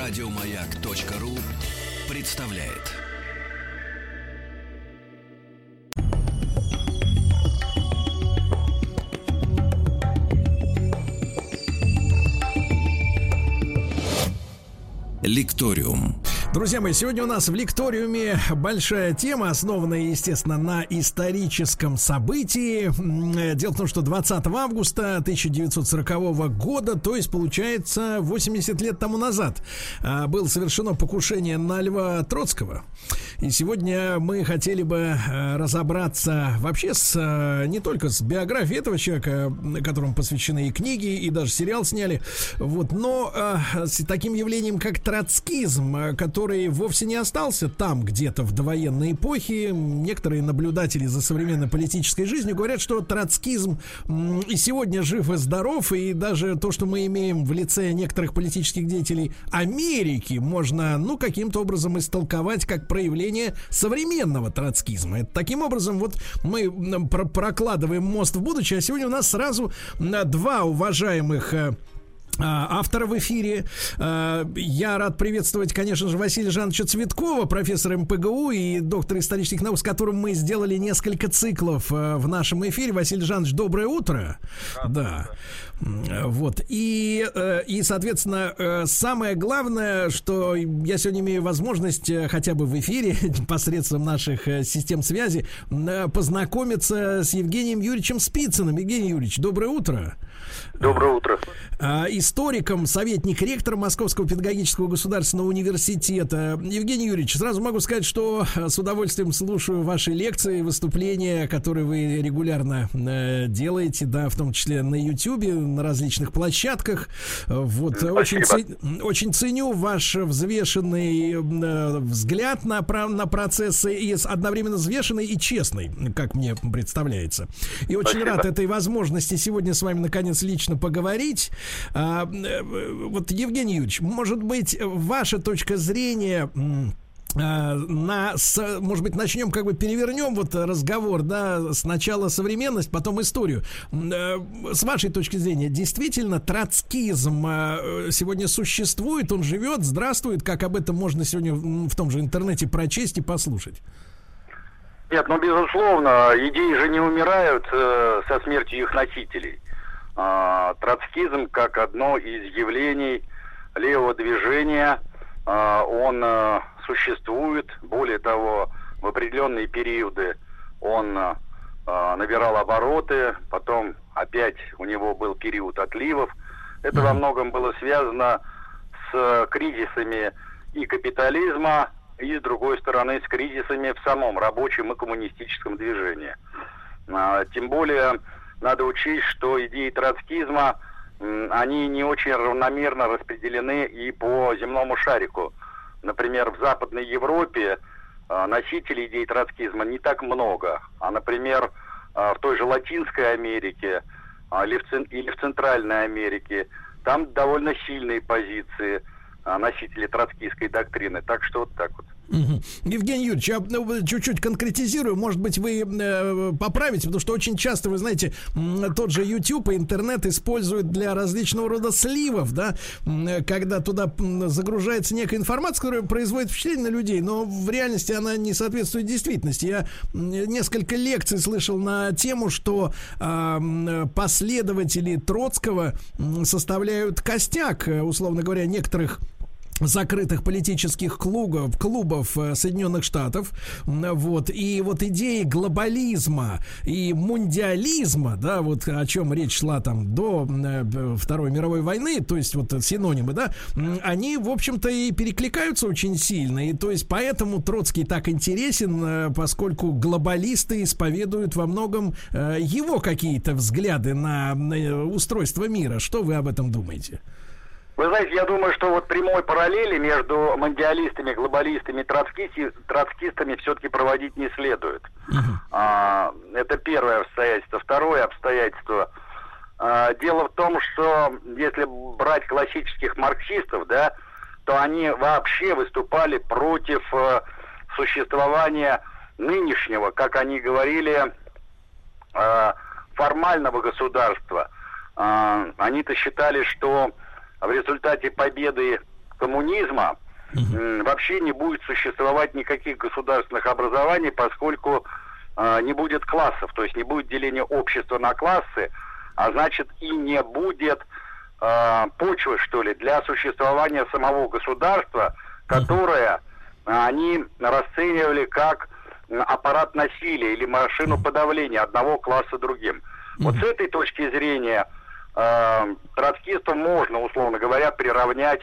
Радиомаяк.ру представляет. Лекториум. Друзья мои, сегодня у нас в лекториуме большая тема, основанная, естественно, на историческом событии. Дело в том, что 20 августа 1940 года, то есть, получается, 80 лет тому назад, а, было совершено покушение на Льва Троцкого. И сегодня мы хотели бы а, разобраться вообще с а, не только с биографией этого человека, которому посвящены и книги, и даже сериал сняли, вот, но с таким явлением, как троцкизм, который который вовсе не остался там где-то в довоенной эпохе. Некоторые наблюдатели за современной политической жизнью говорят, что троцкизм и сегодня жив и здоров, и даже то, что мы имеем в лице некоторых политических деятелей Америки, можно, ну, каким-то образом истолковать как проявление современного троцкизма. Это таким образом вот мы прокладываем мост в будущее, а сегодня у нас сразу два уважаемых а, автора в эфире. А, я рад приветствовать, конечно же, Василия Жановича Цветкова, профессора МПГУ и доктора исторических наук, с которым мы сделали несколько циклов а, в нашем эфире. Василий Жанович, доброе утро. Да. Вот. И, э, и, соответственно, э, самое главное, что я сегодня имею возможность э, хотя бы в эфире посредством наших систем связи познакомиться с Евгением Юрьевичем Спицыным. Евгений Юрьевич, доброе утро. Доброе утро. А, историком, советник ректора Московского педагогического государственного университета. Евгений Юрьевич, сразу могу сказать, что с удовольствием слушаю ваши лекции, выступления, которые вы регулярно э, делаете, да, в том числе на YouTube, на различных площадках. Вот, Спасибо. очень, цен, очень ценю ваш взвешенный э, взгляд на, на процессы и одновременно взвешенный и честный, как мне представляется. И очень Спасибо. рад этой возможности сегодня с вами наконец лично поговорить. А, э, вот, Евгений Юрьевич, может быть, ваша точка зрения а, на, может быть, начнем как бы перевернем вот разговор, да, сначала современность, потом историю. Э, с вашей точки зрения, действительно, троцкизм э, сегодня существует, он живет, здравствует, как об этом можно сегодня в том же интернете прочесть и послушать? Нет, ну, безусловно, идеи же не умирают э, со смертью их носителей. Э, троцкизм как одно из явлений левого движения, э, он э, существует. Более того, в определенные периоды он э, набирал обороты, потом опять у него был период отливов. Это во многом было связано с кризисами и капитализма, и, с другой стороны, с кризисами в самом рабочем и коммунистическом движении. А, тем более, надо учесть, что идеи троцкизма, они не очень равномерно распределены и по земному шарику. Например, в Западной Европе а, носителей идей троцкизма не так много. А, например, а, в той же Латинской Америке или в Центральной Америке там довольно сильные позиции носителей троцкистской доктрины. Так что вот так вот. Угу. Евгений Юрьевич, я ну, чуть-чуть конкретизирую, может быть, вы э, поправите, потому что очень часто, вы знаете, тот же YouTube и интернет используют для различного рода сливов, да, когда туда загружается некая информация, которая производит впечатление на людей, но в реальности она не соответствует действительности. Я несколько лекций слышал на тему, что э, последователи Троцкого составляют костяк, э, условно говоря, некоторых закрытых политических клубов, клубов э, Соединенных Штатов, вот, и вот идеи глобализма и мундиализма, да, вот о чем речь шла там до э, Второй мировой войны, то есть вот синонимы, да, они, в общем-то, и перекликаются очень сильно, и то есть поэтому Троцкий так интересен, э, поскольку глобалисты исповедуют во многом его какие-то взгляды на устройство мира. Что вы об этом думаете? Вы знаете, я думаю, что вот прямой параллели между мандиалистами, глобалистами, троцкисти, троцкистами все-таки проводить не следует. Uh-huh. А, это первое обстоятельство. Второе обстоятельство. А, дело в том, что если брать классических марксистов, да, то они вообще выступали против а, существования нынешнего, как они говорили, а, формального государства. А, они-то считали, что в результате победы коммунизма м, вообще не будет существовать никаких государственных образований, поскольку э, не будет классов, то есть не будет деления общества на классы, а значит и не будет э, почвы, что ли, для существования самого государства, которое э, они расценивали как аппарат насилия или машину подавления одного класса другим. Вот с этой точки зрения э, троцкистов можно, условно говоря, приравнять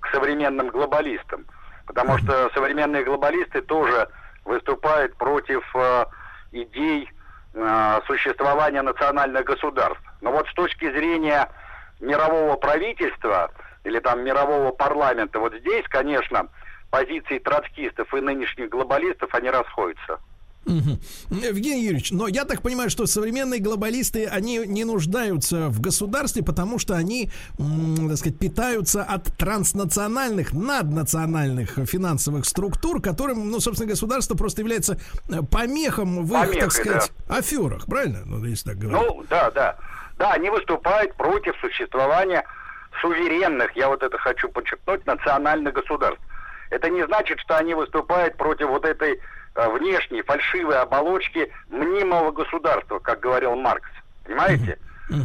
к современным глобалистам. Потому что современные глобалисты тоже выступают против э, идей э, существования национальных государств. Но вот с точки зрения мирового правительства или там мирового парламента, вот здесь, конечно, позиции троцкистов и нынешних глобалистов, они расходятся. Мгм. Евгений Юрьевич, но я так понимаю, что современные глобалисты, они не нуждаются в государстве, потому что они, так сказать, питаются от транснациональных, наднациональных финансовых структур, которым, ну, собственно, государство просто является э, помехом в их, Помехой, так сказать, аферах, правильно? Ну, если так говорить. Ну, да, да. Да, они выступают против существования суверенных, я вот это хочу подчеркнуть, национальных государств. Это не значит, что они выступают против вот этой внешней фальшивой оболочки мнимого государства, как говорил Маркс. Понимаете?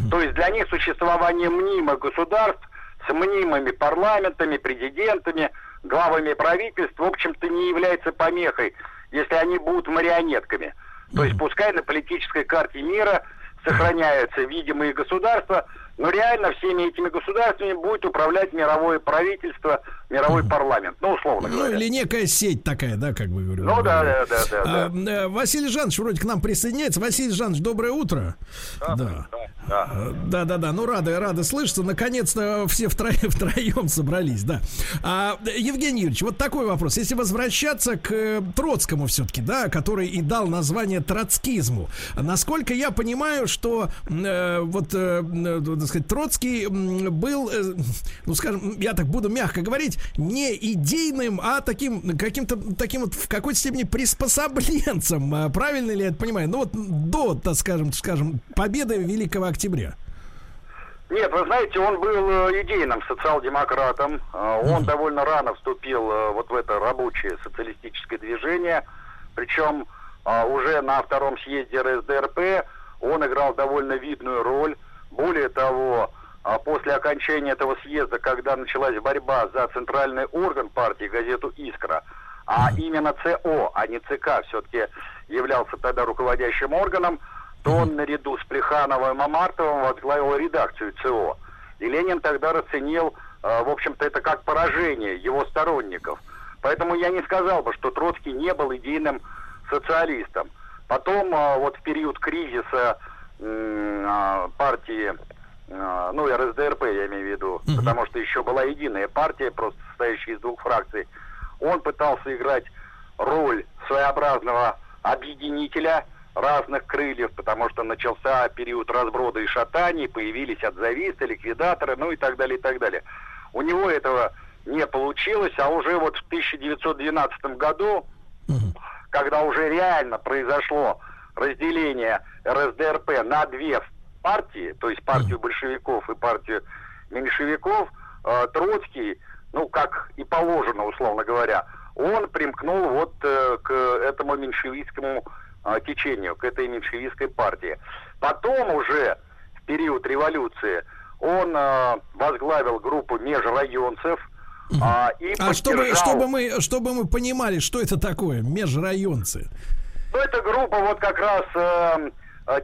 То есть для них существование мнимых государств с мнимыми парламентами, президентами, главами правительств, в общем-то, не является помехой, если они будут марионетками. То есть пускай на политической карте мира сохраняются видимые государства, но реально всеми этими государствами будет управлять мировое правительство, мировой парламент. Ну, условно Ну, говоря. или некая сеть такая, да, как вы говорите. Ну, да, да, да, да. А, да. э, Василий Жанович вроде к нам присоединяется. Василий Жанович, доброе утро. Да. да. Да, да, да. Ну, рады, рады слышаться. Наконец-то все втроем, втроем собрались, да. А, Евгений Юрьевич, вот такой вопрос. Если возвращаться к э, Троцкому все-таки, да, который и дал название троцкизму. Насколько я понимаю, что э, вот, э, э, так сказать, Троцкий был, э, ну, скажем, я так буду мягко говорить, не идейным, а таким, каким-то, таким вот в какой-то степени приспособленцем. А, Правильно ли я это понимаю? Ну, вот до, так скажем, скажем, победы Великого Октября. Нет, вы знаете, он был э, идейным социал-демократом. Э, Он довольно рано вступил э, вот в это рабочее социалистическое движение. Причем э, уже на втором съезде РСДРП он играл довольно видную роль. Того, а после окончания этого съезда, когда началась борьба за центральный орган партии, газету «Искра», а именно ЦО, а не ЦК, все-таки являлся тогда руководящим органом, то он наряду с Плехановым и Мамартовым возглавил редакцию ЦО. И Ленин тогда расценил, э, в общем-то, это как поражение его сторонников. Поэтому я не сказал бы, что Троцкий не был идейным социалистом. Потом, э, вот в период кризиса а, партии, ну, РСДРП я имею в виду, потому что еще была единая партия, просто состоящая из двух фракций, он пытался играть роль своеобразного объединителя разных крыльев, потому что начался период разброда и шатаний, появились отзависты, ликвидаторы, ну и так далее, и так далее. У него этого не получилось, а уже вот в 1912 году, когда уже реально произошло разделение РСДРП на две партии, то есть партию большевиков и партию меньшевиков, э, Троцкий, ну, как и положено, условно говоря, он примкнул вот э, к этому меньшевистскому э, течению, к этой меньшевистской партии. Потом уже, в период революции, он возглавил группу межрайонцев, а, и А чтобы, чтобы, мы, чтобы мы понимали, что это такое, межрайонцы. Ну, это группа вот как раз э,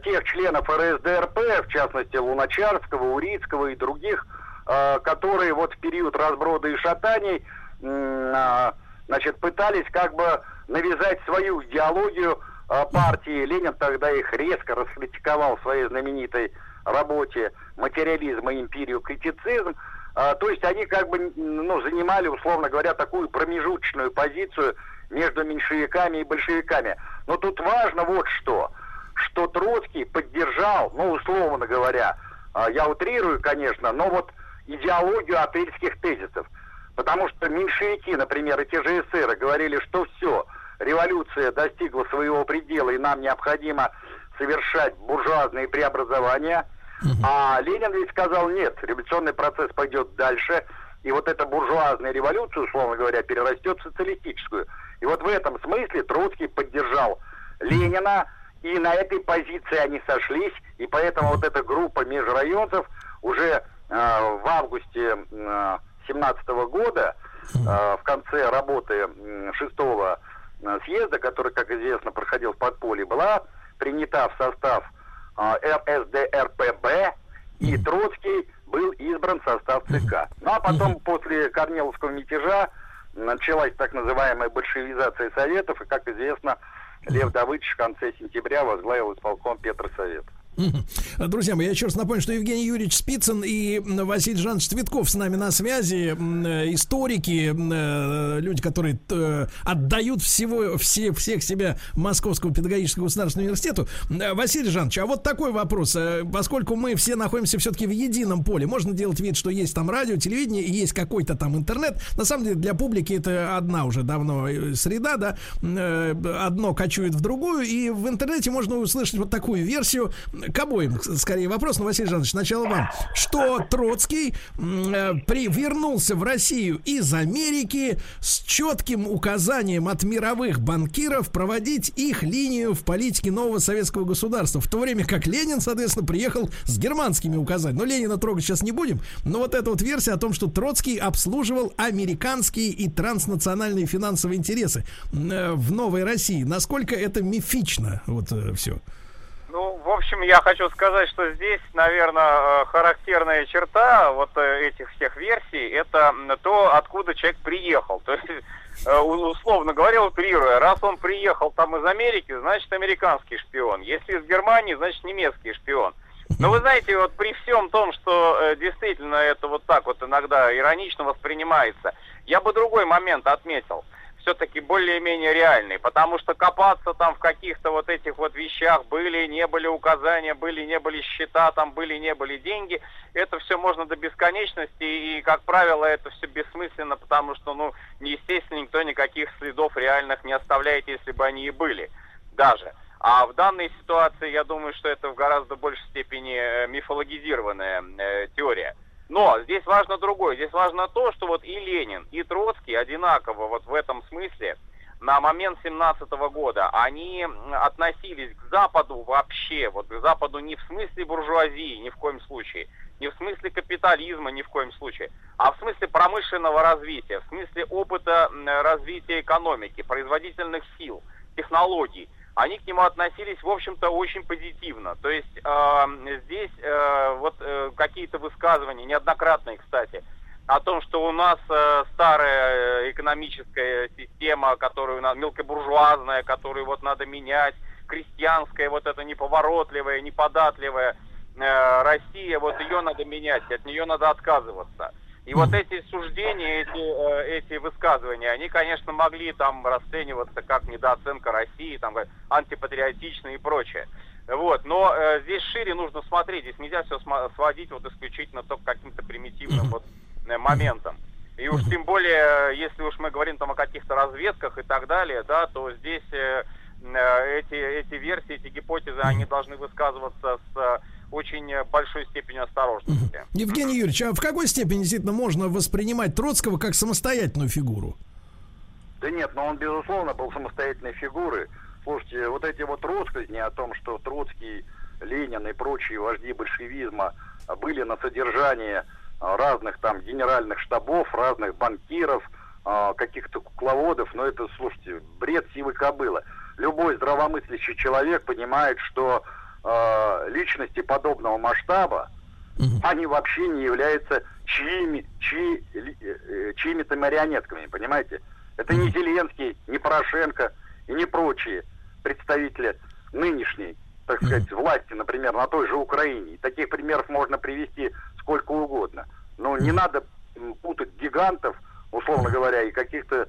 тех членов РСДРП, в частности Луначарского, Урицкого и других, э, которые вот в период разброда и шатаний а, значит, пытались как бы навязать свою идеологию э, партии. Ленин тогда их резко раскритиковал в своей знаменитой работе «Материализм и империю критицизм». То есть они как бы ну, занимали, условно говоря, такую промежуточную позицию между меньшевиками и большевиками. Но тут важно вот что, что Троцкий поддержал, ну, условно говоря, а, я утрирую, конечно, но вот идеологию апрельских тезисов. Потому что меньшевики, например, и те же эсеры говорили, что все, революция достигла своего предела, и нам необходимо совершать буржуазные преобразования. А Ленин ведь сказал, нет, революционный процесс пойдет дальше, и вот эта буржуазная революция, условно говоря, перерастет в социалистическую. И вот в этом смысле Троцкий поддержал Ленина, и на этой позиции они сошлись, и поэтому вот эта группа межрайонцев уже э, в августе э, 17 года, э, в конце работы шестого э, съезда, который, как известно, проходил в подполье, была принята в состав э, РСДРПБ, и Троцкий был избран в состав ЦК. Ну а потом, после Корниловского мятежа, началась так называемая большевизация Советов, и, как известно, Лев Давыдович в конце сентября возглавил исполком Петросовета. Друзья мои, я еще раз напомню, что Евгений Юрьевич Спицын и Василий Жанович Цветков с нами на связи. Историки, э, люди, которые э, отдают всего, все, всех себя Московскому педагогическому государственному университету. Э, Василий Жанович, а вот такой вопрос. Поскольку мы все находимся все-таки в едином поле, можно делать вид, что есть там радио, телевидение есть какой-то там интернет. На самом деле для публики это одна уже давно среда, да. Одно кочует в другую, и в интернете можно услышать вот такую версию к обоим, скорее вопрос, но, Василий Жанович, сначала вам. Что Троцкий э, при, в Россию из Америки с четким указанием от мировых банкиров проводить их линию в политике нового советского государства, в то время как Ленин, соответственно, приехал с германскими указаниями. Но Ленина трогать сейчас не будем. Но вот эта вот версия о том, что Троцкий обслуживал американские и транснациональные финансовые интересы э, в новой России. Насколько это мифично, вот э, все. В общем, я хочу сказать, что здесь, наверное, э, характерная черта вот э, этих всех версий, это то, откуда человек приехал. То есть, э, условно говоря, утрируя, раз он приехал там из Америки, значит, американский шпион. Если из Германии, значит, немецкий шпион. Но вы знаете, вот при всем том, что действительно это вот так вот иногда иронично воспринимается, я бы другой момент отметил – все-таки более-менее реальный, потому что копаться там в каких-то вот этих вот вещах, были, не были указания, были, не были счета, там были, не были деньги, это все можно до бесконечности, и, как правило, это все бессмысленно, потому что, ну, естественно, никто никаких следов реальных не оставляет, если бы они и были, даже. А в данной ситуации, я думаю, что это в гораздо большей степени э, мифологизированная э, теория. Но здесь важно другое. Здесь важно то, что вот и Ленин, и Троцкий одинаково вот в этом смысле на момент 17 -го года они относились к Западу вообще, вот к Западу не в смысле буржуазии, ни в коем случае, не в смысле капитализма, ни в коем случае, а в смысле промышленного развития, в смысле опыта развития экономики, производительных сил, технологий они к нему относились, в общем-то, очень позитивно. То есть э, здесь э, вот э, какие-то высказывания, неоднократные, кстати, о том, что у нас э, старая э, экономическая система, которую надо, мелкобуржуазная, которую вот надо менять, крестьянская, вот эта неповоротливая, неподатливая э, Россия, вот ее надо менять, от нее надо отказываться. И вот эти суждения, эти, э, эти высказывания, они, конечно, могли там расцениваться как недооценка России, там антипатриотичные и прочее. Вот, но э, здесь шире нужно смотреть, здесь нельзя все сводить вот исключительно только каким-то примитивным вот э, моментом. И уж тем более, если уж мы говорим там о каких-то разведках и так далее, да, то здесь э, э эти, эти версии, эти гипотезы, они должны высказываться с очень э, большой степенью осторожности. Евгений Юрьевич, а в какой степени действительно можно воспринимать Троцкого как самостоятельную фигуру? Да нет, но он, безусловно, был самостоятельной фигурой. Слушайте, вот эти вот россказни о том, что Троцкий, Ленин и прочие вожди большевизма были на содержании а, разных там генеральных штабов, разных банкиров, а, каких-то кукловодов, но это, слушайте, бред сивы кобыла. Любой здравомыслящий человек понимает, что э, личности подобного масштаба, угу. они вообще не являются чьими, чьи, э, чьими-то марионетками, понимаете? Это не Зеленский, не Порошенко и не прочие представители нынешней, так сказать, власти, например, на той же Украине. И таких примеров можно привести сколько угодно. Но не надо путать гигантов, условно говоря, и каких-то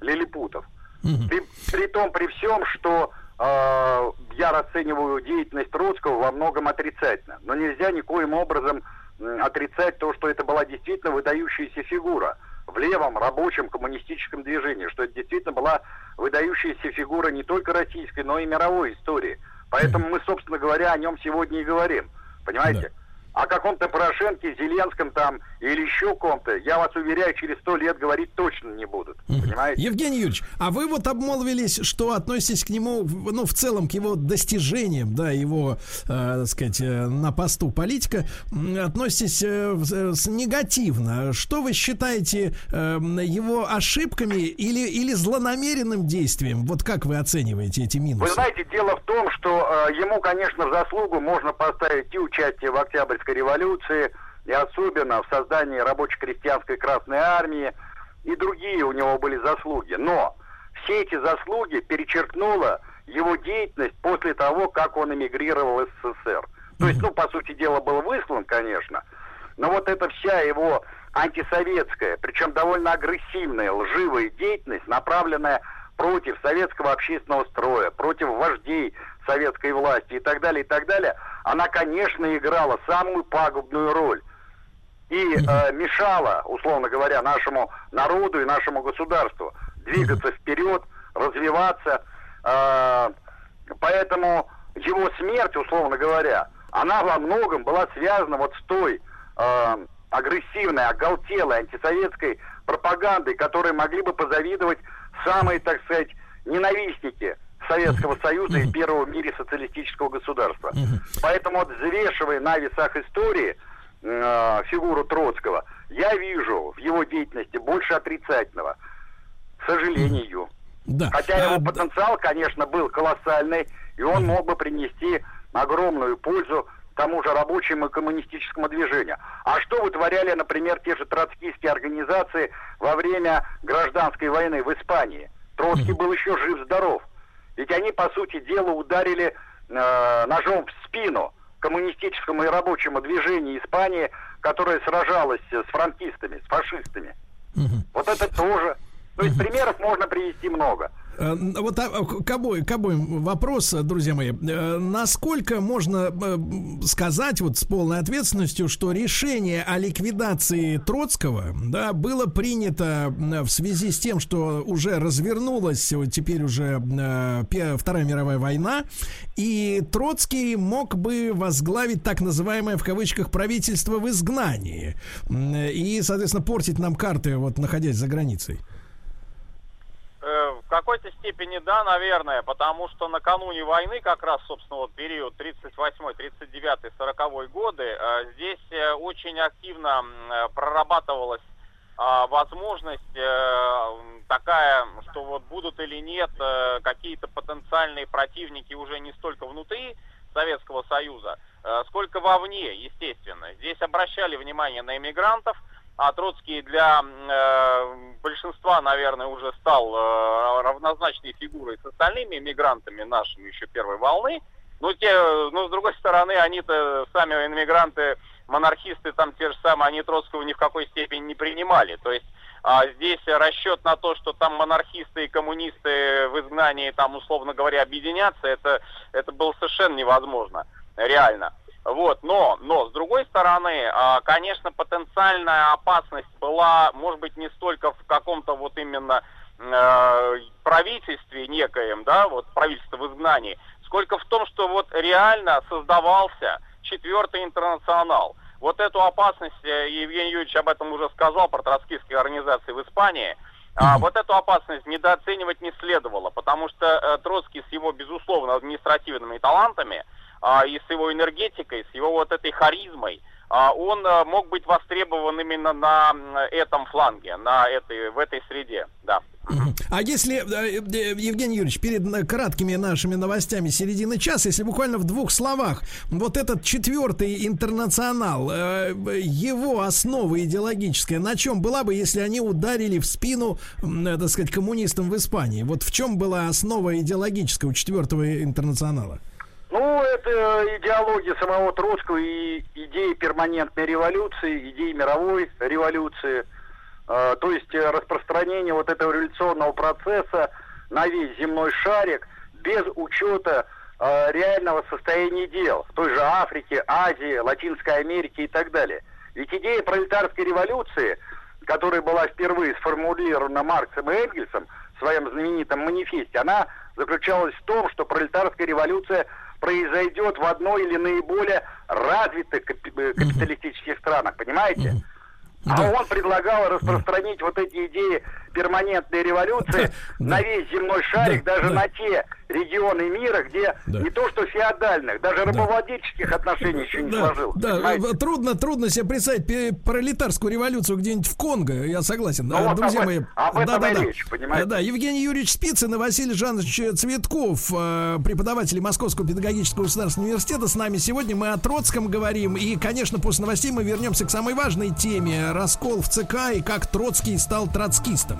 лилипутов. При, при том, при всем, что э, я расцениваю деятельность Троцкого во многом отрицательно. Но нельзя никоим образом отрицать то, что это была действительно выдающаяся фигура в левом рабочем коммунистическом движении, что это действительно была выдающаяся фигура не только российской, но и мировой истории. Поэтому мы, собственно говоря, о нем сегодня и говорим. Понимаете? О каком-то Порошенке, Зеленском там или еще ком-то, я вас уверяю, через сто лет говорить точно не будут. Угу. Понимаете? Евгений Юрьевич, а вы вот обмолвились, что относитесь к нему, ну, в целом, к его достижениям, да, его, э, так сказать, э, на посту политика, относитесь э, с, негативно. Что вы считаете э, его ошибками или, или злонамеренным действием? Вот как вы оцениваете эти минусы? Вы знаете, дело в том, что э, ему, конечно, в заслугу можно поставить и участие в Октябрьской революции, и особенно в создании рабоче-крестьянской Красной Армии, и другие у него были заслуги. Но все эти заслуги перечеркнула его деятельность после того, как он эмигрировал из СССР. То есть, ну, по сути дела, был выслан, конечно, но вот эта вся его антисоветская, причем довольно агрессивная, лживая деятельность, направленная против советского общественного строя, против вождей советской власти и так далее, и так далее, она, конечно, играла самую пагубную роль и э, мешала, условно говоря, нашему народу и нашему государству двигаться вперед, развиваться. Э, поэтому его смерть, условно говоря, она во многом была связана вот с той э, агрессивной, оголтелой антисоветской пропагандой, которой могли бы позавидовать самые, так сказать, ненавистники Советского Союза и первого в мире социалистического государства. Поэтому вот взвешивая на весах истории э, фигуру Троцкого, я вижу в его деятельности больше отрицательного. К сожалению. Да. Хотя его а, потенциал, конечно, был колоссальный, и он мог бы принести огромную пользу тому же рабочему и коммунистическому движению. А что вытворяли, например, те же троцкистские организации во время гражданской войны в Испании? Троцкий был еще жив-здоров. Ведь они, по сути дела, ударили э, ножом в спину коммунистическому и рабочему движению Испании, которое сражалось с франкистами, с фашистами. Угу. Вот это тоже. То есть примеров можно привести много. Э, вот а, к обоим, к обоим вопрос, друзья мои. Э, насколько можно э, сказать вот с полной ответственностью, что решение о ликвидации Троцкого да, было принято в связи с тем, что уже развернулась вот теперь уже Вторая мировая война, и Троцкий мог бы возглавить так называемое в кавычках правительство в изгнании и, соответственно, портить нам карты, вот находясь за границей? Какой-то степени да, наверное, потому что накануне войны, как раз, собственно, вот период 38, 39, 40 годы, э, здесь э, очень активно э, прорабатывалась возможность такая, что вот будут или нет какие-то потенциальные противники уже не столько внутри Советского Союза, сколько вовне, естественно. Здесь обращали внимание на иммигрантов – а Троцкий для большинства, наверное, уже стал э, равнозначной фигурой с остальными иммигрантами нашими еще первой волны. Но, те, но с другой стороны, они-то сами иммигранты, монархисты там те же самые, они Троцкого ни в какой степени не принимали. То есть а здесь расчет на то, что там монархисты и коммунисты в изгнании, там, условно говоря, объединятся, это, это было совершенно невозможно, реально. Вот, но, но, с другой стороны, а, конечно, потенциальная опасность была, может быть, не столько в каком-то вот именно э, правительстве некоем, да, вот правительство в изгнании, сколько в том, что вот реально создавался четвертый интернационал. Вот эту опасность, э, Евгений Юрьевич об этом уже сказал, про троцкистские организации в Испании, а вот эту опасность недооценивать не следовало, потому что э, Троцкий с его, безусловно, административными талантами – а, и с его энергетикой, с его вот этой харизмой, а, он а, мог быть востребован именно на этом фланге, на этой, в этой среде, да. А если, э, э, Евгений Юрьевич, перед краткими нашими новостями середины часа, если буквально в двух словах, вот этот четвертый интернационал, э, его основа идеологическая, на чем была бы, если они ударили в спину, так сказать, коммунистам в Испании? Вот в чем была основа идеологическая у четвертого интернационала? Ну, это идеология самого Троцкого и идеи перманентной революции, идеи мировой революции. Э, то есть э, распространение вот этого революционного процесса на весь земной шарик без учета э, реального состояния дел в той же Африке, Азии, Латинской Америке и так далее. Ведь идея пролетарской революции, которая была впервые сформулирована Марксом и Энгельсом в своем знаменитом манифесте, она заключалась в том, что пролетарская революция произойдет в одной или наиболее развитых капиталистических странах, понимаете? А он предлагал распространить вот эти идеи перманентной революции на весь земной шарик, да, даже да. на те регионы мира, где да. не то что феодальных, даже рабовладельческих да. отношений еще не да. сложилось. Да, понимаете? трудно, трудно себе представить пролетарскую революцию где-нибудь в Конго, я согласен. Ну, вот Друзья об, мои, об да, этом да, да. речь, понимаете? Да, Евгений Юрьевич Спицын и Василий Жанович Цветков, э, преподаватели Московского педагогического государственного университета, с нами сегодня. Мы о Троцком говорим, и, конечно, после новостей мы вернемся к самой важной теме, раскол в ЦК и как Троцкий стал троцкистом.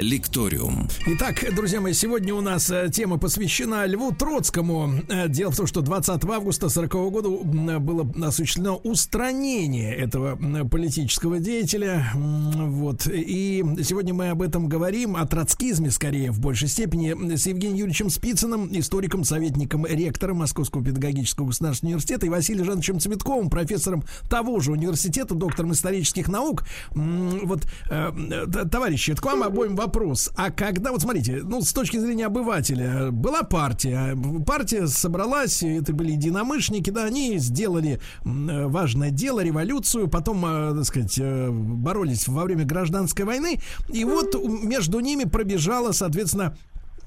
Лекториум. Итак, друзья мои, сегодня у нас э, тема посвящена Льву Троцкому. Э, дело в том, что 20 августа 40 года было осуществлено устранение этого политического деятеля. Вот. И сегодня мы об этом говорим, о троцкизме, скорее, в большей степени, с Евгением Юрьевичем Спицыным, историком, советником ректора Московского педагогического государственного университета, и Василием Жановичем Цветковым, профессором того же университета, доктором исторических наук. Вот, э, товарищи, это к вам обоим вопрос вопрос. А когда, вот смотрите, ну, с точки зрения обывателя, была партия, партия собралась, это были единомышленники, да, они сделали важное дело, революцию, потом, э, так сказать, э, боролись во время гражданской войны, и вот между ними пробежала, соответственно,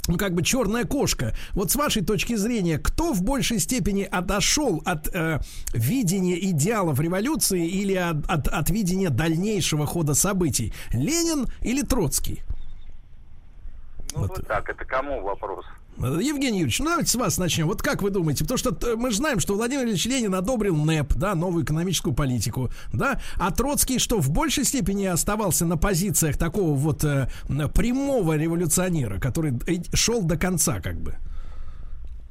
ну, как бы черная кошка. Вот с вашей точки зрения, кто в большей степени отошел от э, видения идеалов революции или от, от, от видения дальнейшего хода событий? Ленин или Троцкий? Ну вот. вот так, это кому вопрос? Евгений Юрьевич, ну давайте с вас начнем. Вот как вы думаете? Потому что мы же знаем, что Владимир Ильич Ленин одобрил НЭП, да, новую экономическую политику, да, а Троцкий, что в большей степени оставался на позициях такого вот э, прямого революционера, который шел до конца, как бы.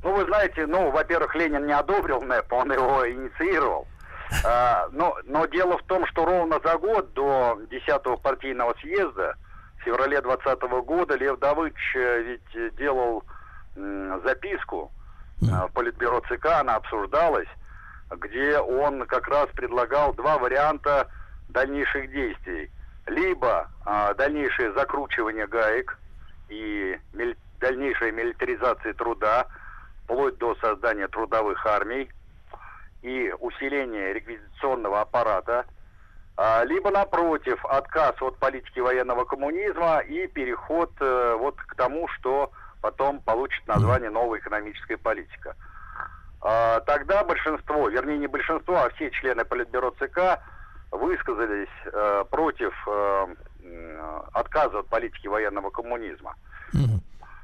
Ну, вы знаете, ну, во-первых, Ленин не одобрил НЭП, он его инициировал. А, но, но дело в том, что ровно за год до 10-го партийного съезда в феврале 2020 года Лев Давыдович э, ведь делал записку э, в Политбюро ЦК, она обсуждалась, где он как раз предлагал два варианта дальнейших действий. Либо а, дальнейшее закручивание гаек и миль, дальнейшая милитаризация труда, вплоть до создания трудовых армий и усиление реквизиционного аппарата – либо напротив отказ от политики военного коммунизма и переход э, вот к тому, что потом получит название новая экономическая политика. А, тогда большинство, вернее не большинство, а все члены Политбюро ЦК высказались э, против э, отказа от политики военного коммунизма.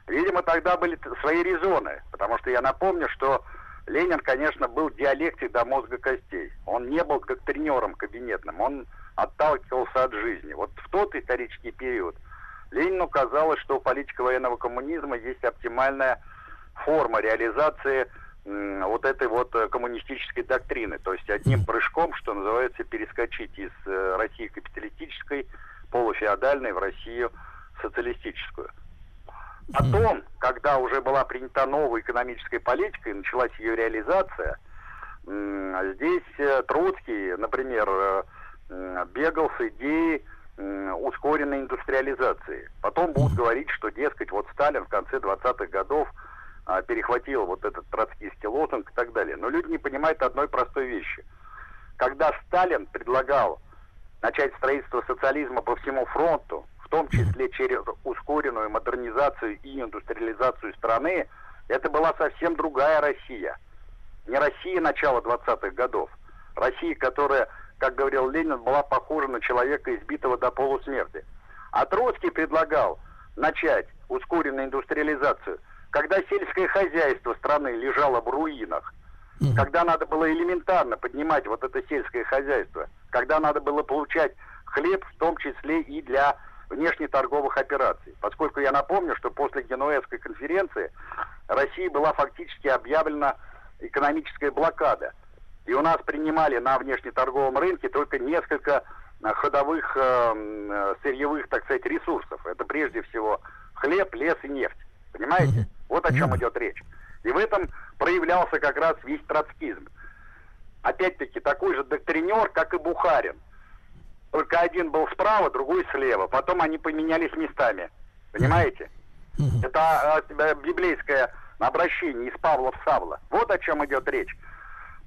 Видимо, тогда были свои резоны, потому что я напомню, что Ленин, конечно, был диалектик до мозга костей. Он не был как тренером кабинетным, он отталкивался от жизни. Вот в тот исторический период Ленину казалось, что политика военного коммунизма есть оптимальная форма реализации вот этой вот э, коммунистической доктрины. То есть одним прыжком, что называется, перескочить из э, России капиталистической, полуфеодальной в Россию социалистическую. Потом, когда уже была принята новая экономическая политика и началась ее реализация, здесь э, Троцкий, например, э, бегал с идеей ускоренной индустриализации. Потом будут говорить, что, дескать, вот Сталин в конце 20-х годов а, перехватил вот этот троцкийский лозунг и так далее. Но люди не понимают одной простой вещи. Когда Сталин предлагал начать строительство социализма по всему фронту, в том числе через ускоренную модернизацию и индустриализацию страны, это была совсем другая Россия. Не Россия начала 20-х годов. Россия, которая, как говорил Ленин, была похожа на человека, избитого до полусмерти. А Троцкий предлагал начать ускоренную индустриализацию, когда сельское хозяйство страны лежало в руинах, когда надо было элементарно поднимать вот это сельское хозяйство, когда надо было получать хлеб, в том числе и для внешнеторговых операций. Поскольку я напомню, что после Генуэзской конференции России была фактически объявлена экономическая блокада. И у нас принимали на внешнеторговом рынке только несколько э, ходовых э, э, сырьевых, так сказать, ресурсов. Это прежде всего хлеб, лес и нефть. Понимаете? Вот о чем идет речь. И в этом проявлялся как раз весь троцкизм. Опять-таки такой же доктринер, как и Бухарин. Только один был справа, другой слева. Потом они поменялись местами. Понимаете? Это э, библейское обращение из Павла в Савла. Вот о чем идет речь.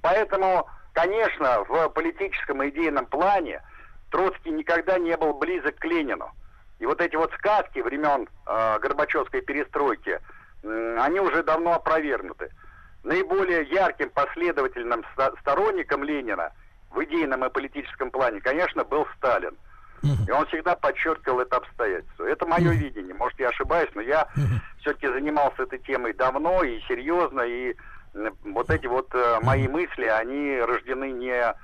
Поэтому, конечно, в политическом и идейном плане Троцкий никогда не был близок к Ленину. И вот эти вот сказки времен э, Горбачевской перестройки, э, они уже давно опровергнуты. Наиболее ярким последовательным сторонником Ленина в идейном и политическом плане, конечно, был Сталин. И он всегда подчеркивал это обстоятельство. Это мое видение. Может, я ошибаюсь, но я все-таки занимался этой темой давно и серьезно. И вот эти вот э, мои мысли, они рождены не э,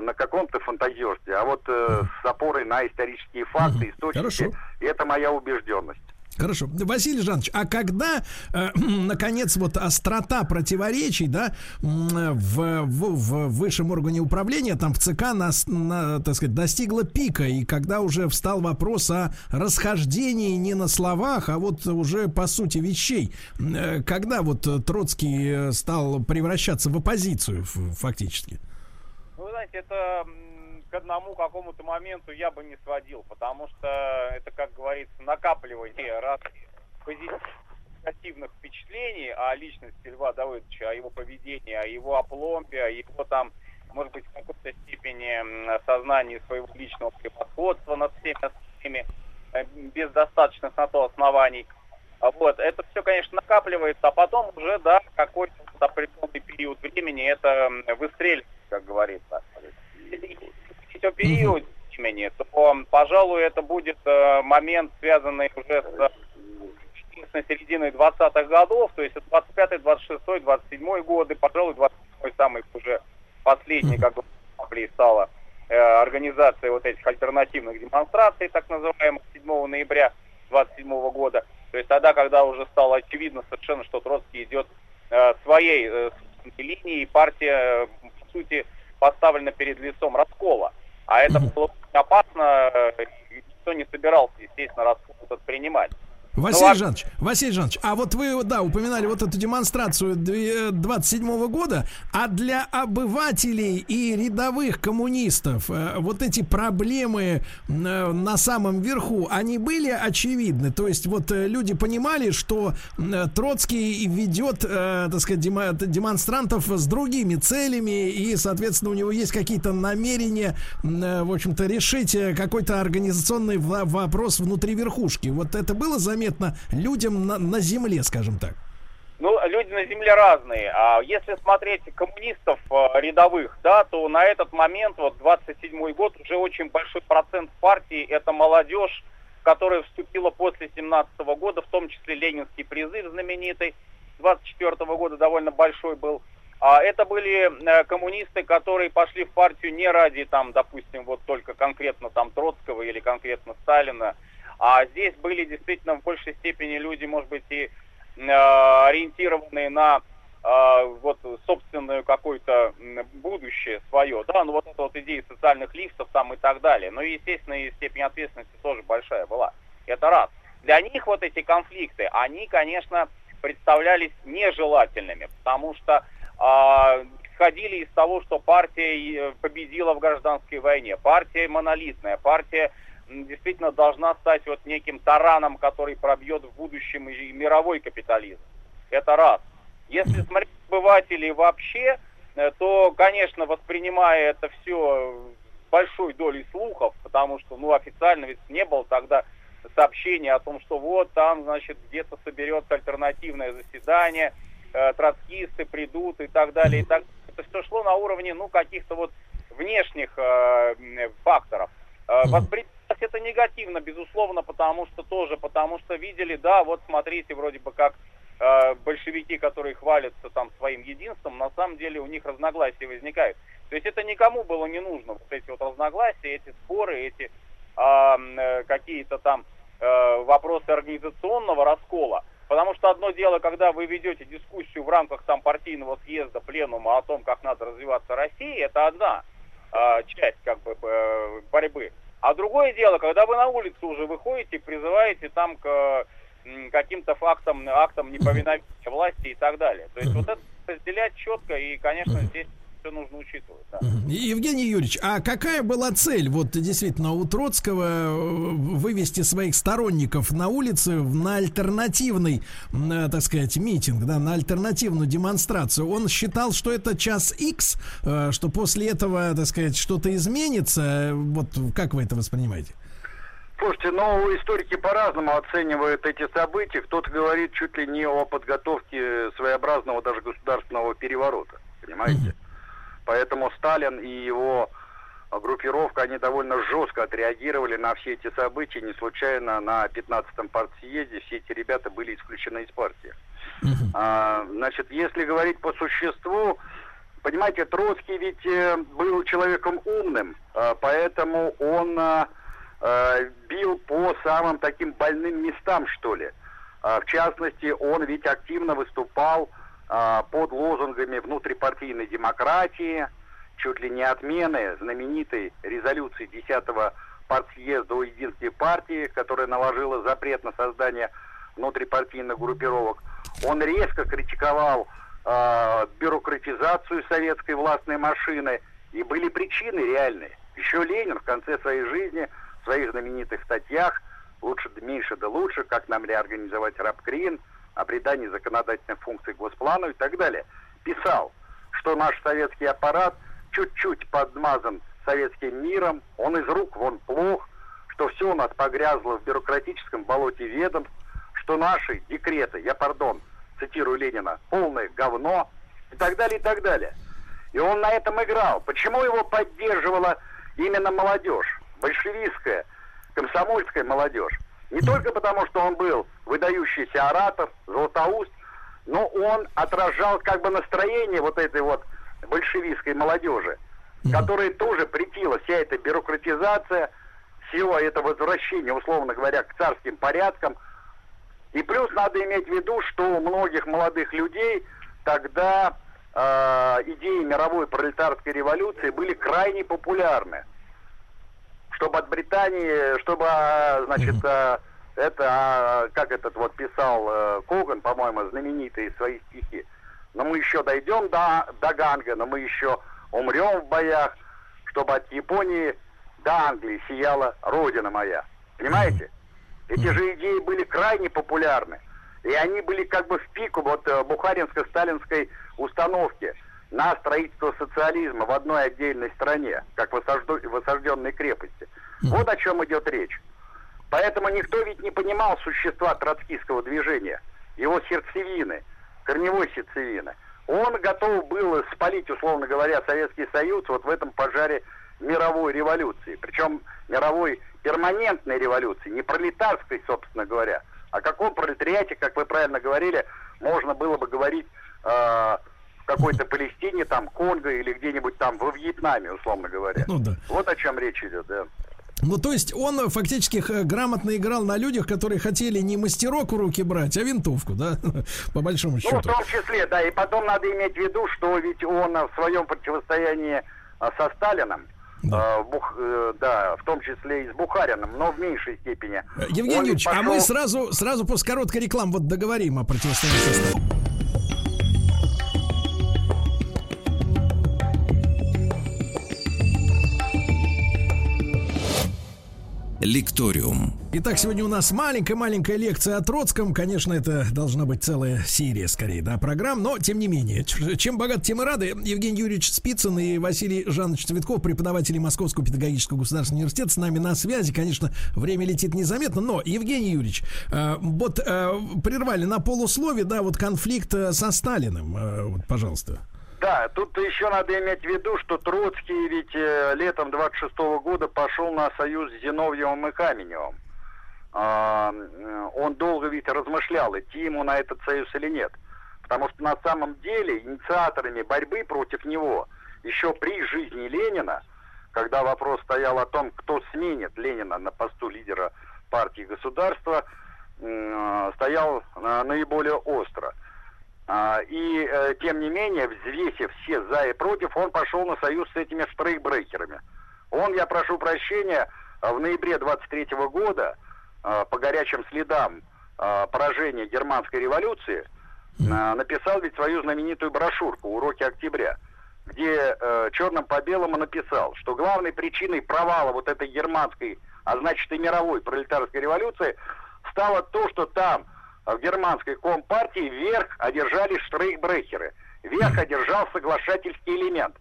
на каком-то фантазерстве, а вот э, с опорой на исторические факты, источники. Хорошо. И это моя убежденность. Хорошо. Василий Жанович, а когда, э, наконец, вот острота противоречий, да, в, в, в высшем органе управления, там в ЦК, нас, на, так сказать, достигла пика, и когда уже встал вопрос о расхождении не на словах, а вот уже по сути вещей, э, когда вот Троцкий э, стал превращаться в оппозицию фактически? Ну, знаете, это к одному какому-то моменту я бы не сводил, потому что это, как говорится, накапливание разных позитивных впечатлений о личности Льва Давыдовича, о его поведении, о его опломбе, о его там, может быть, в какой-то степени осознании своего личного превосходства над всеми остальными, э, без достаточных на то оснований. Вот, это все, конечно, накапливается, а потом уже, да, какой-то определенный период времени это выстрелит, как говорится все период времени, то, пожалуй, это будет э, момент, связанный уже с с серединой 20-х годов, то есть 25-й, 26-й, 27-й годы, пожалуй, 27-й самый уже последний, как бы стала э, организация вот этих альтернативных демонстраций, так называемых, 7 ноября 27 года. То есть тогда, когда уже стало очевидно совершенно, что Троцкий идет э, своей э, линией, партия, э, по сути, поставлена перед лицом раскола. А это было опасно, никто не собирался, естественно, расход этот принимать. Василий ну, Жанович, Василий Жанович, а вот вы, да, упоминали вот эту демонстрацию 27 -го года, а для обывателей и рядовых коммунистов э, вот эти проблемы э, на самом верху, они были очевидны? То есть вот э, люди понимали, что Троцкий ведет, так сказать, демонстрантов с другими целями, и, соответственно, у него есть какие-то намерения, в общем-то, решить какой-то организационный вопрос внутри верхушки. Вот это было заметно? Заметно людям на, на земле, скажем так? Ну, люди на земле разные. А если смотреть коммунистов э, рядовых, да, то на этот момент, вот 27-й год, уже очень большой процент партии это молодежь, которая вступила после 17 -го года, в том числе ленинский призыв знаменитый, 24 -го года довольно большой был. А это были э, коммунисты, которые пошли в партию не ради, там, допустим, вот только конкретно там Троцкого или конкретно Сталина, а здесь были действительно в большей степени люди, может быть, и э, ориентированные на э, вот собственную какое-то будущее свое, да, ну вот это вот идеи социальных лифтов там и так далее. Но, естественно, и степень ответственности тоже большая была. Это раз. Для них вот эти конфликты, они, конечно, представлялись нежелательными, потому что э, исходили из того, что партия э, победила в гражданской войне. Партия монолитная, партия действительно должна стать вот неким тараном, который пробьет в будущем и мировой капитализм. Это раз. Если смотреть обывателей вообще, э, то, конечно, воспринимая это все большой долей слухов, потому что, ну, официально ведь не было тогда сообщения о том, что вот там, значит, где-то соберется альтернативное заседание, э, троцкисты придут и так далее, и так. Это все шло на уровне, ну, каких-то вот внешних э, факторов. Э, воспри это негативно, безусловно, потому что тоже, потому что видели, да, вот смотрите, вроде бы как э, большевики, которые хвалятся там своим единством, на самом деле у них разногласия возникают. То есть это никому было не нужно, вот эти вот разногласия, эти споры, эти э, какие-то там э, вопросы организационного раскола. Потому что одно дело, когда вы ведете дискуссию в рамках там партийного съезда, пленума о том, как надо развиваться России, это одна э, часть как бы э, борьбы. А другое дело, когда вы на улицу уже выходите, призываете там к каким-то фактам, актам неповиновения власти и так далее. То есть вот это разделять четко, и, конечно, здесь все нужно учитывать. Да. Евгений Юрьевич, а какая была цель вот действительно у Троцкого э, вывести своих сторонников на улицы на альтернативный, э, так сказать, митинг, да, на альтернативную демонстрацию? Он считал, что это час X, э, что после этого, так сказать, что-то изменится. Вот как вы это воспринимаете? Слушайте, ну, историки по-разному оценивают эти события. Кто-то говорит чуть ли не о подготовке своеобразного даже государственного переворота. Понимаете? Поэтому Сталин и его группировка, они довольно жестко отреагировали на все эти события. Не случайно на 15-м партсъезде все эти ребята были исключены из партии. А, значит, если говорить по существу, понимаете, Троцкий ведь э, был человеком умным, а, поэтому он... Э, бил по самым таким больным местам, что ли. В частности, он ведь активно выступал э, под лозунгами внутрипартийной демократии, чуть ли не отмены знаменитой резолюции 10-го партсъезда о единстве партии, которая наложила запрет на создание внутрипартийных группировок. Он резко критиковал э, бюрократизацию советской властной машины, и были причины реальные. Еще Ленин в конце своей жизни – в своих знаменитых статьях «Лучше меньше да лучше», «Как нам реорганизовать рабкрин», о придании законодательных функций Госплану и так далее, писал, что наш советский аппарат чуть-чуть подмазан советским миром, он из рук вон плох, что все у нас погрязло в бюрократическом болоте ведомств, что наши декреты, я, пардон, цитирую Ленина, полное говно и так далее, и так далее. И он на этом играл. Почему его поддерживала именно молодежь? большевистская, комсомольская молодежь. Не только потому, что он был выдающийся оратор, золотоуст, но он отражал как бы настроение вот этой вот большевистской молодежи, которой тоже претила вся эта бюрократизация, все это возвращение, условно говоря, к царским порядкам. И плюс надо иметь в виду, что у многих молодых людей тогда э, идеи мировой пролетарской революции были крайне популярны чтобы от Британии, чтобы, а, значит, mm-hmm. это, а, как этот вот писал э, Коган, по-моему, знаменитые свои стихи, но мы еще дойдем до, до Ганга, но мы еще умрем в боях, чтобы от Японии до Англии сияла родина моя. Понимаете? Эти же идеи были крайне популярны. И они были как бы в пику вот э, бухаринско-сталинской установки на строительство социализма в одной отдельной стране, как в, осажденной крепости. Вот о чем идет речь. Поэтому никто ведь не понимал существа троцкистского движения, его сердцевины, корневой сердцевины. Он готов был спалить, условно говоря, Советский Союз вот в этом пожаре мировой революции. Причем мировой перманентной революции, не пролетарской, собственно говоря. О каком пролетариате, как вы правильно говорили, можно было бы говорить э, в какой-то Палестине, там, Конго или где-нибудь там во Вьетнаме, условно говоря. Ну, да. Вот о чем речь идет, да. Ну, то есть он фактически грамотно играл на людях, которые хотели не мастерок в руки брать, а винтовку, да, по большому счету. Ну, в том числе, да, и потом надо иметь в виду, что ведь он в своем противостоянии а, со Сталином, да. Э, бух, э, да, в том числе и с Бухарином, но в меньшей степени. Евгений Юрьевич, пошел... а мы сразу, сразу после короткой рекламы вот договорим о противостоянии со Сталином. Лекториум. Итак, сегодня у нас маленькая-маленькая лекция о Троцком. Конечно, это должна быть целая серия, скорее, да, программ, но тем не менее. Чем богат, тем и рады. Евгений Юрьевич Спицын и Василий Жанович Цветков, преподаватели Московского педагогического государственного университета, с нами на связи. Конечно, время летит незаметно, но, Евгений Юрьевич, э, вот э, прервали на полуслове, да, вот конфликт э, со Сталиным. Вот, пожалуйста. Да, тут еще надо иметь в виду, что Троцкий ведь э, летом 26 -го года пошел на союз с Зиновьевым и Каменевым. Э, он долго ведь размышлял, идти ему на этот союз или нет. Потому что на самом деле инициаторами борьбы против него еще при жизни Ленина, когда вопрос стоял о том, кто сменит Ленина на посту лидера партии государства, э, стоял наиболее остро – а, и, э, тем не менее, взвесив все за и против, он пошел на союз с этими штрейкбрейкерами. Он, я прошу прощения, в ноябре 23 года, э, по горячим следам поражения германской революции, написал ведь свою знаменитую брошюрку «Уроки октября», где э, черным по белому написал, что главной причиной провала вот этой германской, а значит и мировой пролетарской революции стало то, что там, в германской компартии, верх одержали штрейхбрехеры. Верх одержал соглашательский элемент,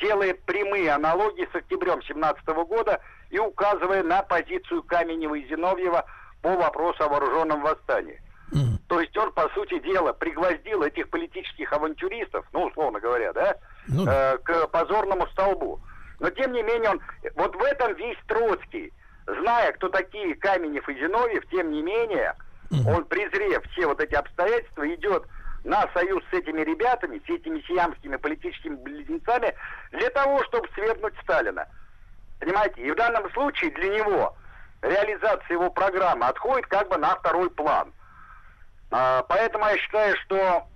делая прямые аналогии с октябрем 17 года и указывая на позицию Каменева и Зиновьева по вопросу о вооруженном восстании. Mm. То есть он, по сути дела, пригвоздил этих политических авантюристов, ну, условно говоря, да, ну, э, к позорному столбу. Но, тем не менее, он... Вот в этом весь Троцкий. Зная, кто такие Каменев и Зиновьев, тем не менее, mm. он, презрев все вот эти обстоятельства, идет на союз с этими ребятами, с этими сиамскими политическими близнецами, для того, чтобы свергнуть Сталина. Понимаете? И в данном случае для него реализация его программы отходит как бы на второй план. А, поэтому я считаю, что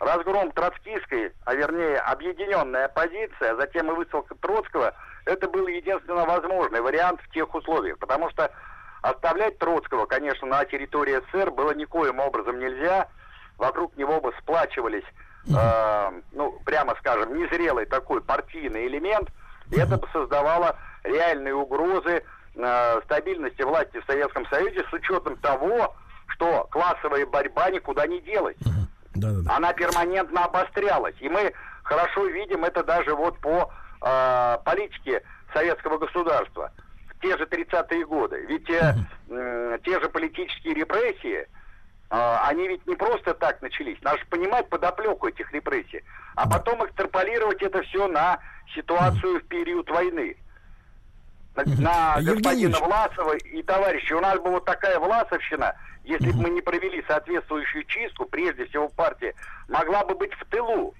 разгром троцкистской, а вернее объединенная оппозиция, а затем и высылка Троцкого, это был единственно возможный вариант в тех условиях. Потому что оставлять Троцкого, конечно, на территории СССР было никоим образом нельзя. Вокруг него бы сплачивались, э, ну, прямо скажем, незрелый такой партийный элемент. И это бы создавало реальные угрозы э, стабильности власти в Советском Союзе с учетом того, что классовая борьба никуда не делась. Да, да, да. Она перманентно обострялась. И мы хорошо видим это даже вот по э, политике советского государства те же 30-е годы. Ведь э, э, те же политические репрессии, э, они ведь не просто так начались. Надо же понимать подоплеку этих репрессий. А потом экстраполировать это все на ситуацию в период войны на господина Власова и товарищи. У нас была вот такая Власовщина, если бы мы не провели соответствующую чистку, прежде всего партия могла бы быть в тылу.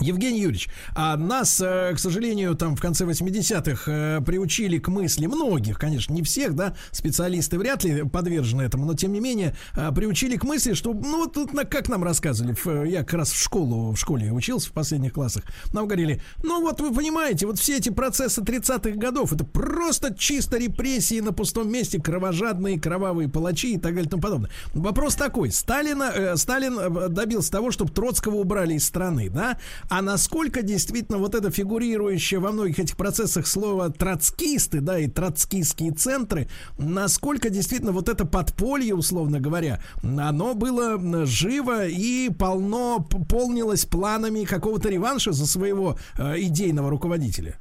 Евгений Юрьевич, а нас, э, к сожалению, там в конце 80-х э, приучили к мысли, многих, конечно, не всех, да, специалисты вряд ли подвержены этому, но тем не менее, э, приучили к мысли, что, ну, вот тут, как нам рассказывали, я как раз в школу, в школе учился в последних классах, нам говорили, ну, вот вы понимаете, вот все эти процессы 30-х годов, это просто чисто репрессии на пустом месте, кровожадные, кровавые палачи и так далее и тому подобное. Вопрос такой, Сталина, э, Сталин добился того, чтобы Троцкого убрали из страны, да, а насколько действительно вот это фигурирующее во многих этих процессах слово троцкисты, да, и троцкистские центры, насколько действительно вот это подполье, условно говоря, оно было живо и полно, полнилось планами какого-то реванша за своего э, идейного руководителя?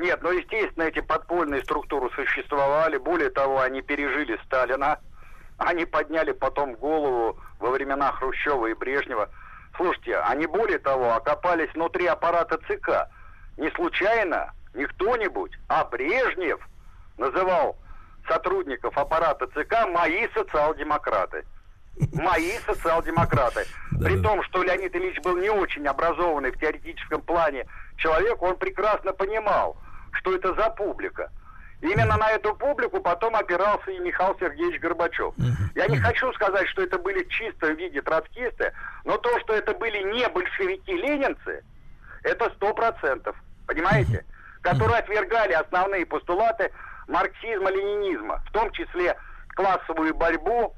Нет, ну, естественно, эти подпольные структуры существовали. Более того, они пережили Сталина. Они подняли потом голову во времена Хрущева и Брежнева. Слушайте, они более того окопались внутри аппарата ЦК. Не случайно, не кто-нибудь, а Брежнев называл сотрудников аппарата ЦК мои социал-демократы. Мои социал-демократы. При том, что Леонид Ильич был не очень образованный в теоретическом плане человек, он прекрасно понимал, что это за публика. Именно на эту публику потом опирался и Михаил Сергеевич Горбачев. Я не хочу сказать, что это были в чистом виде троцкисты, но то, что это были не большевики-ленинцы, это сто процентов. Понимаете? Которые отвергали основные постулаты марксизма-ленинизма, в том числе классовую борьбу,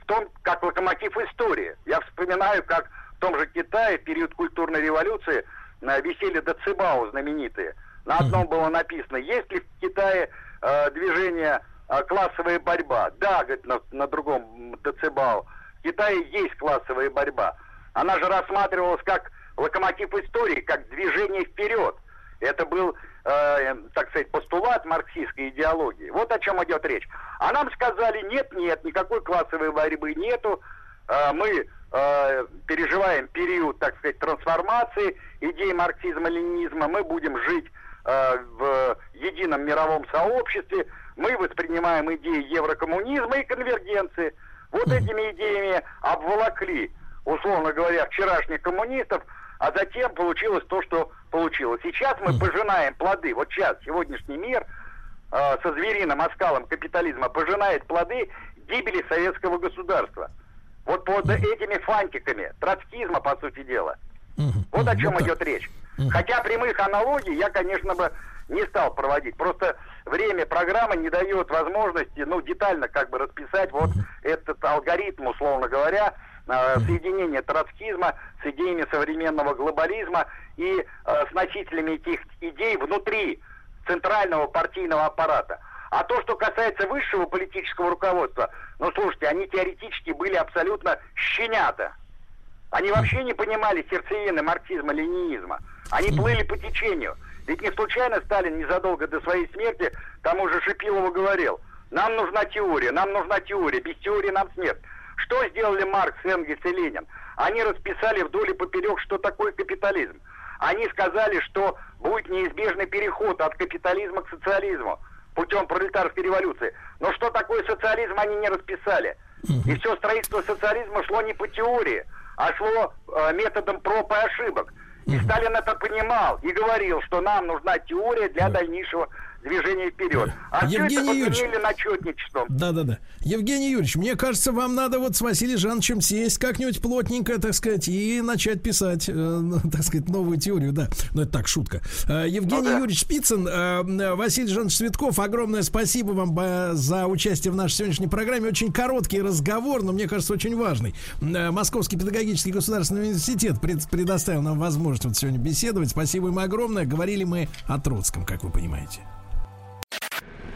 в том, как локомотив истории. Я вспоминаю, как в том же Китае в период культурной революции на веселье Дацибао знаменитые – на одном было написано, есть ли в Китае э, движение э, классовая борьба? Да, говорит, на, на другом Децибал. В Китае есть классовая борьба. Она же рассматривалась как локомотив истории, как движение вперед. Это был, э, так сказать, постулат марксистской идеологии. Вот о чем идет речь. А нам сказали, нет, нет, никакой классовой борьбы нету. Э, мы э, переживаем период, так сказать, трансформации идей марксизма-ленинизма. Мы будем жить в едином мировом сообществе, мы воспринимаем идеи еврокоммунизма и конвергенции. Вот этими идеями обволокли, условно говоря, вчерашних коммунистов, а затем получилось то, что получилось. Сейчас мы пожинаем плоды. Вот сейчас сегодняшний мир э, со звериным оскалом капитализма пожинает плоды гибели советского государства. Вот под этими фантиками троцкизма, по сути дела. Вот о чем идет речь. Хотя прямых аналогий я, конечно, бы не стал проводить. Просто время программы не дает возможности, ну, детально как бы расписать вот этот алгоритм, условно говоря, э, соединение троцкизма с идеями современного глобализма и э, с носителями этих идей внутри центрального партийного аппарата. А то, что касается высшего политического руководства, ну, слушайте, они теоретически были абсолютно щенята. Они вообще не понимали сердцевины марксизма-ленинизма. Они плыли по течению. Ведь не случайно Сталин незадолго до своей смерти тому же Шипилову говорил, нам нужна теория, нам нужна теория, без теории нам смерть. Что сделали Маркс, Энгельс и Ленин? Они расписали вдоль и поперек, что такое капитализм. Они сказали, что будет неизбежный переход от капитализма к социализму путем пролетарской революции. Но что такое социализм, они не расписали. И все строительство социализма шло не по теории, а шло э, методом проб и ошибок. И Сталин это понимал и говорил, что нам нужна теория для дальнейшего движение вперед. А Евгений все это начетничеством. Да-да-да. Евгений Юрьевич, мне кажется, вам надо вот с Василием Жановичем сесть как-нибудь плотненько, так сказать, и начать писать, э, ну, так сказать, новую теорию, да. Ну, это так, шутка. Э, Евгений ну, да. Юрьевич Спицын, э, Василий Жанович Цветков, огромное спасибо вам э, за участие в нашей сегодняшней программе. Очень короткий разговор, но мне кажется, очень важный. Э, Московский педагогический государственный университет пред, предоставил нам возможность вот сегодня беседовать. Спасибо им огромное. Говорили мы о Троцком, как вы понимаете.